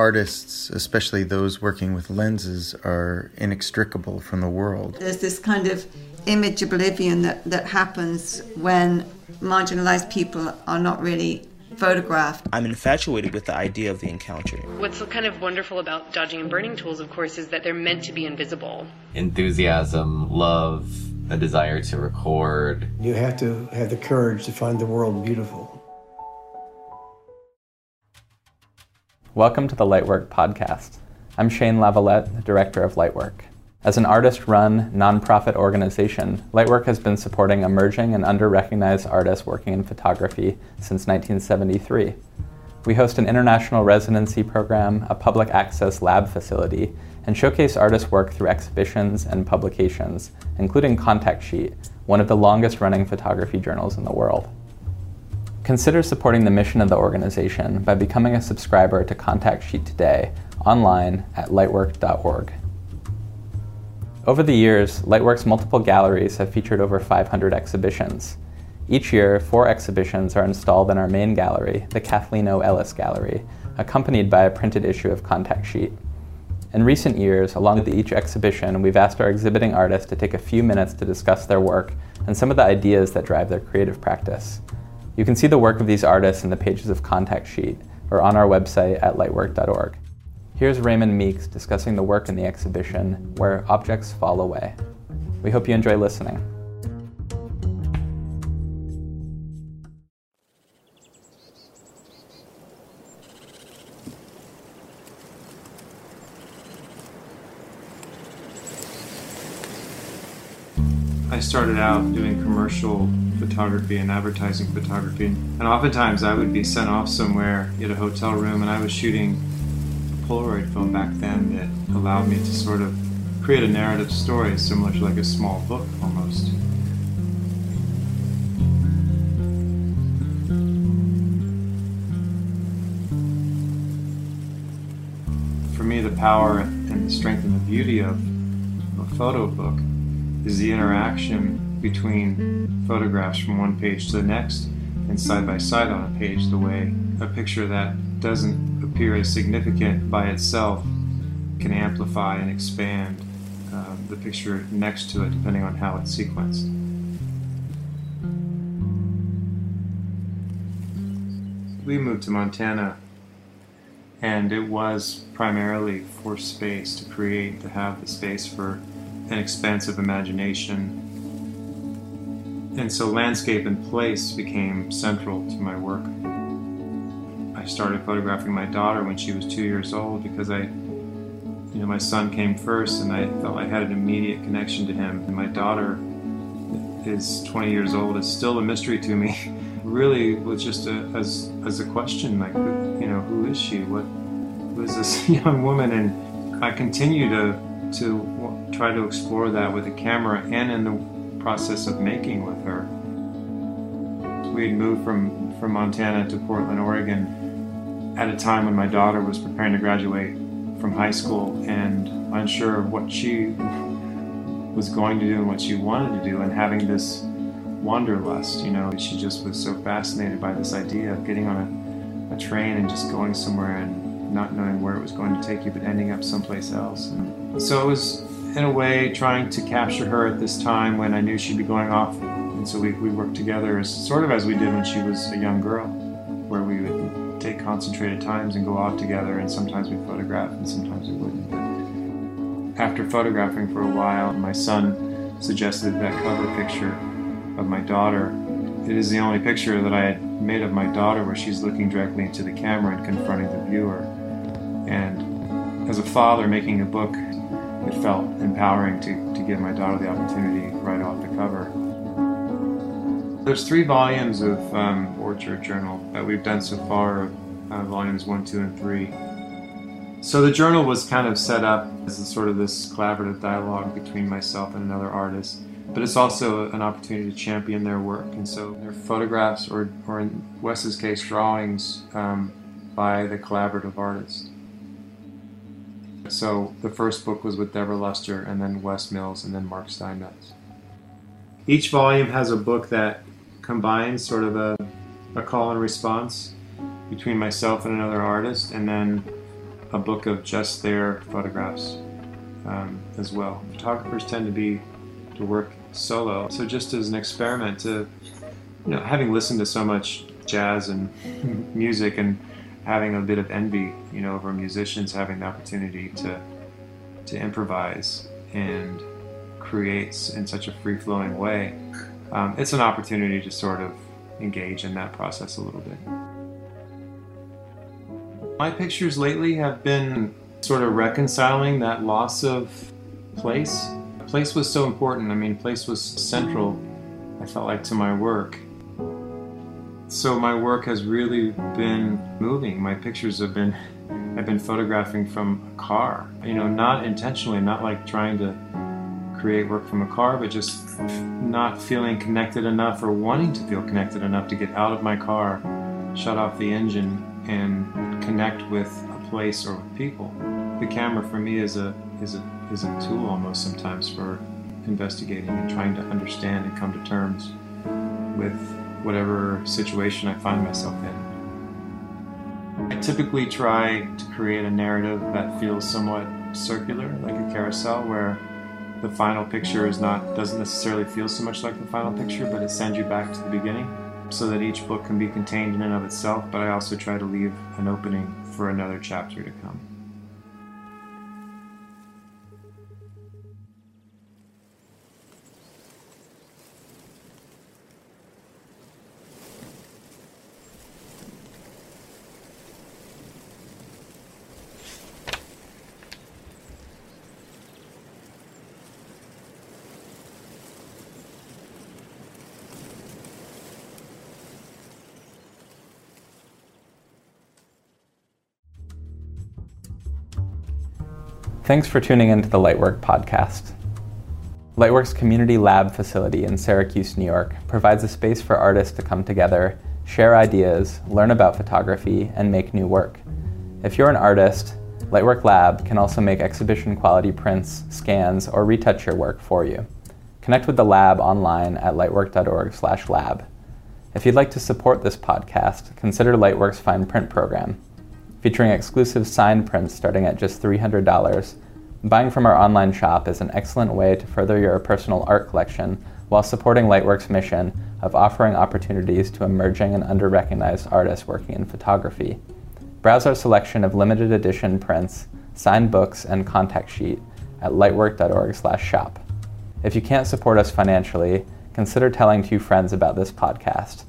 artists, especially those working with lenses, are inextricable from the world. There's this kind of image oblivion that, that happens when marginalized people are not really photographed. I'm infatuated with the idea of the encounter. What's kind of wonderful about dodging and burning tools, of course, is that they're meant to be invisible. Enthusiasm, love, a desire to record. You have to have the courage to find the world beautiful. Welcome to the Lightwork podcast. I'm Shane Lavalette, the director of Lightwork. As an artist run, nonprofit organization, Lightwork has been supporting emerging and under recognized artists working in photography since 1973. We host an international residency program, a public access lab facility, and showcase artists' work through exhibitions and publications, including Contact Sheet, one of the longest running photography journals in the world. Consider supporting the mission of the organization by becoming a subscriber to Contact Sheet today online at lightwork.org. Over the years, Lightwork's multiple galleries have featured over 500 exhibitions. Each year, four exhibitions are installed in our main gallery, the Kathleen O. Ellis Gallery, accompanied by a printed issue of Contact Sheet. In recent years, along with each exhibition, we've asked our exhibiting artists to take a few minutes to discuss their work and some of the ideas that drive their creative practice. You can see the work of these artists in the pages of Contact Sheet or on our website at lightwork.org. Here's Raymond Meeks discussing the work in the exhibition Where Objects Fall Away. We hope you enjoy listening. I started out doing commercial photography and advertising photography, and oftentimes I would be sent off somewhere in a hotel room, and I was shooting a Polaroid film back then that allowed me to sort of create a narrative story, similar to like a small book almost. For me, the power and the strength and the beauty of a photo book is the interaction between photographs from one page to the next and side by side on a page, the way a picture that doesn't appear as significant by itself can amplify and expand uh, the picture next to it depending on how it's sequenced. We moved to Montana and it was primarily for space to create, to have the space for an expansive imagination. And so landscape and place became central to my work. I started photographing my daughter when she was two years old because I, you know, my son came first and I felt I had an immediate connection to him. And my daughter is 20 years old. is still a mystery to me. really was just a, as, as a question, like, you know, who is she? What, who is this young woman? And I continue to, to try to explore that with the camera and in the process of making with her. We had moved from, from Montana to Portland, Oregon at a time when my daughter was preparing to graduate from high school and unsure of what she was going to do and what she wanted to do, and having this wanderlust. You know, she just was so fascinated by this idea of getting on a, a train and just going somewhere and not knowing where it was going to take you, but ending up someplace else. And so it was, in a way, trying to capture her at this time when I knew she'd be going off. And so we, we worked together as sort of as we did when she was a young girl, where we would take concentrated times and go off together, and sometimes we photograph and sometimes we wouldn't. But after photographing for a while, my son suggested that cover picture of my daughter. It is the only picture that I had made of my daughter where she's looking directly into the camera and confronting the viewer. And as a father making a book, it felt empowering to, to give my daughter the opportunity right off the cover. There's three volumes of um, Orchard Journal that we've done so far, uh, volumes one, two, and three. So the journal was kind of set up as a sort of this collaborative dialogue between myself and another artist but it's also an opportunity to champion their work. And so their photographs, or, or in Wes's case, drawings um, by the collaborative artist. So the first book was with Deborah Luster, and then Wes Mills, and then Mark Steinmetz. Each volume has a book that combines sort of a, a call and response between myself and another artist, and then a book of just their photographs um, as well. Photographers tend to be to work solo, so just as an experiment to, you know, having listened to so much jazz and music and having a bit of envy, you know, over musicians having the opportunity to to improvise and create in such a free flowing way. Um, it's an opportunity to sort of engage in that process a little bit. My pictures lately have been sort of reconciling that loss of place. Place was so important. I mean, place was central, I felt like, to my work. So my work has really been moving. My pictures have been I've been photographing from a car. You know, not intentionally, not like trying to create work from a car, but just not feeling connected enough or wanting to feel connected enough to get out of my car, shut off the engine, and connect with a place or with people. The camera for me is a is a is a tool almost sometimes for investigating and trying to understand and come to terms with whatever situation I find myself in. I typically try to create a narrative that feels somewhat circular, like a carousel, where the final picture is not doesn't necessarily feel so much like the final picture, but it sends you back to the beginning, so that each book can be contained in and of itself. But I also try to leave an opening for another chapter to come. Thanks for tuning into the Lightwork podcast. Lightwork's community lab facility in Syracuse, New York provides a space for artists to come together, share ideas, learn about photography, and make new work. If you're an artist, Lightwork Lab can also make exhibition quality prints, scans, or retouch your work for you. Connect with the lab online at lightwork.org/lab. If you'd like to support this podcast, consider Lightwork's Fine Print program featuring exclusive signed prints starting at just $300. Buying from our online shop is an excellent way to further your personal art collection while supporting Lightwork's mission of offering opportunities to emerging and under-recognized artists working in photography. Browse our selection of limited edition prints, signed books, and contact sheet at lightwork.org/shop. If you can't support us financially, consider telling two friends about this podcast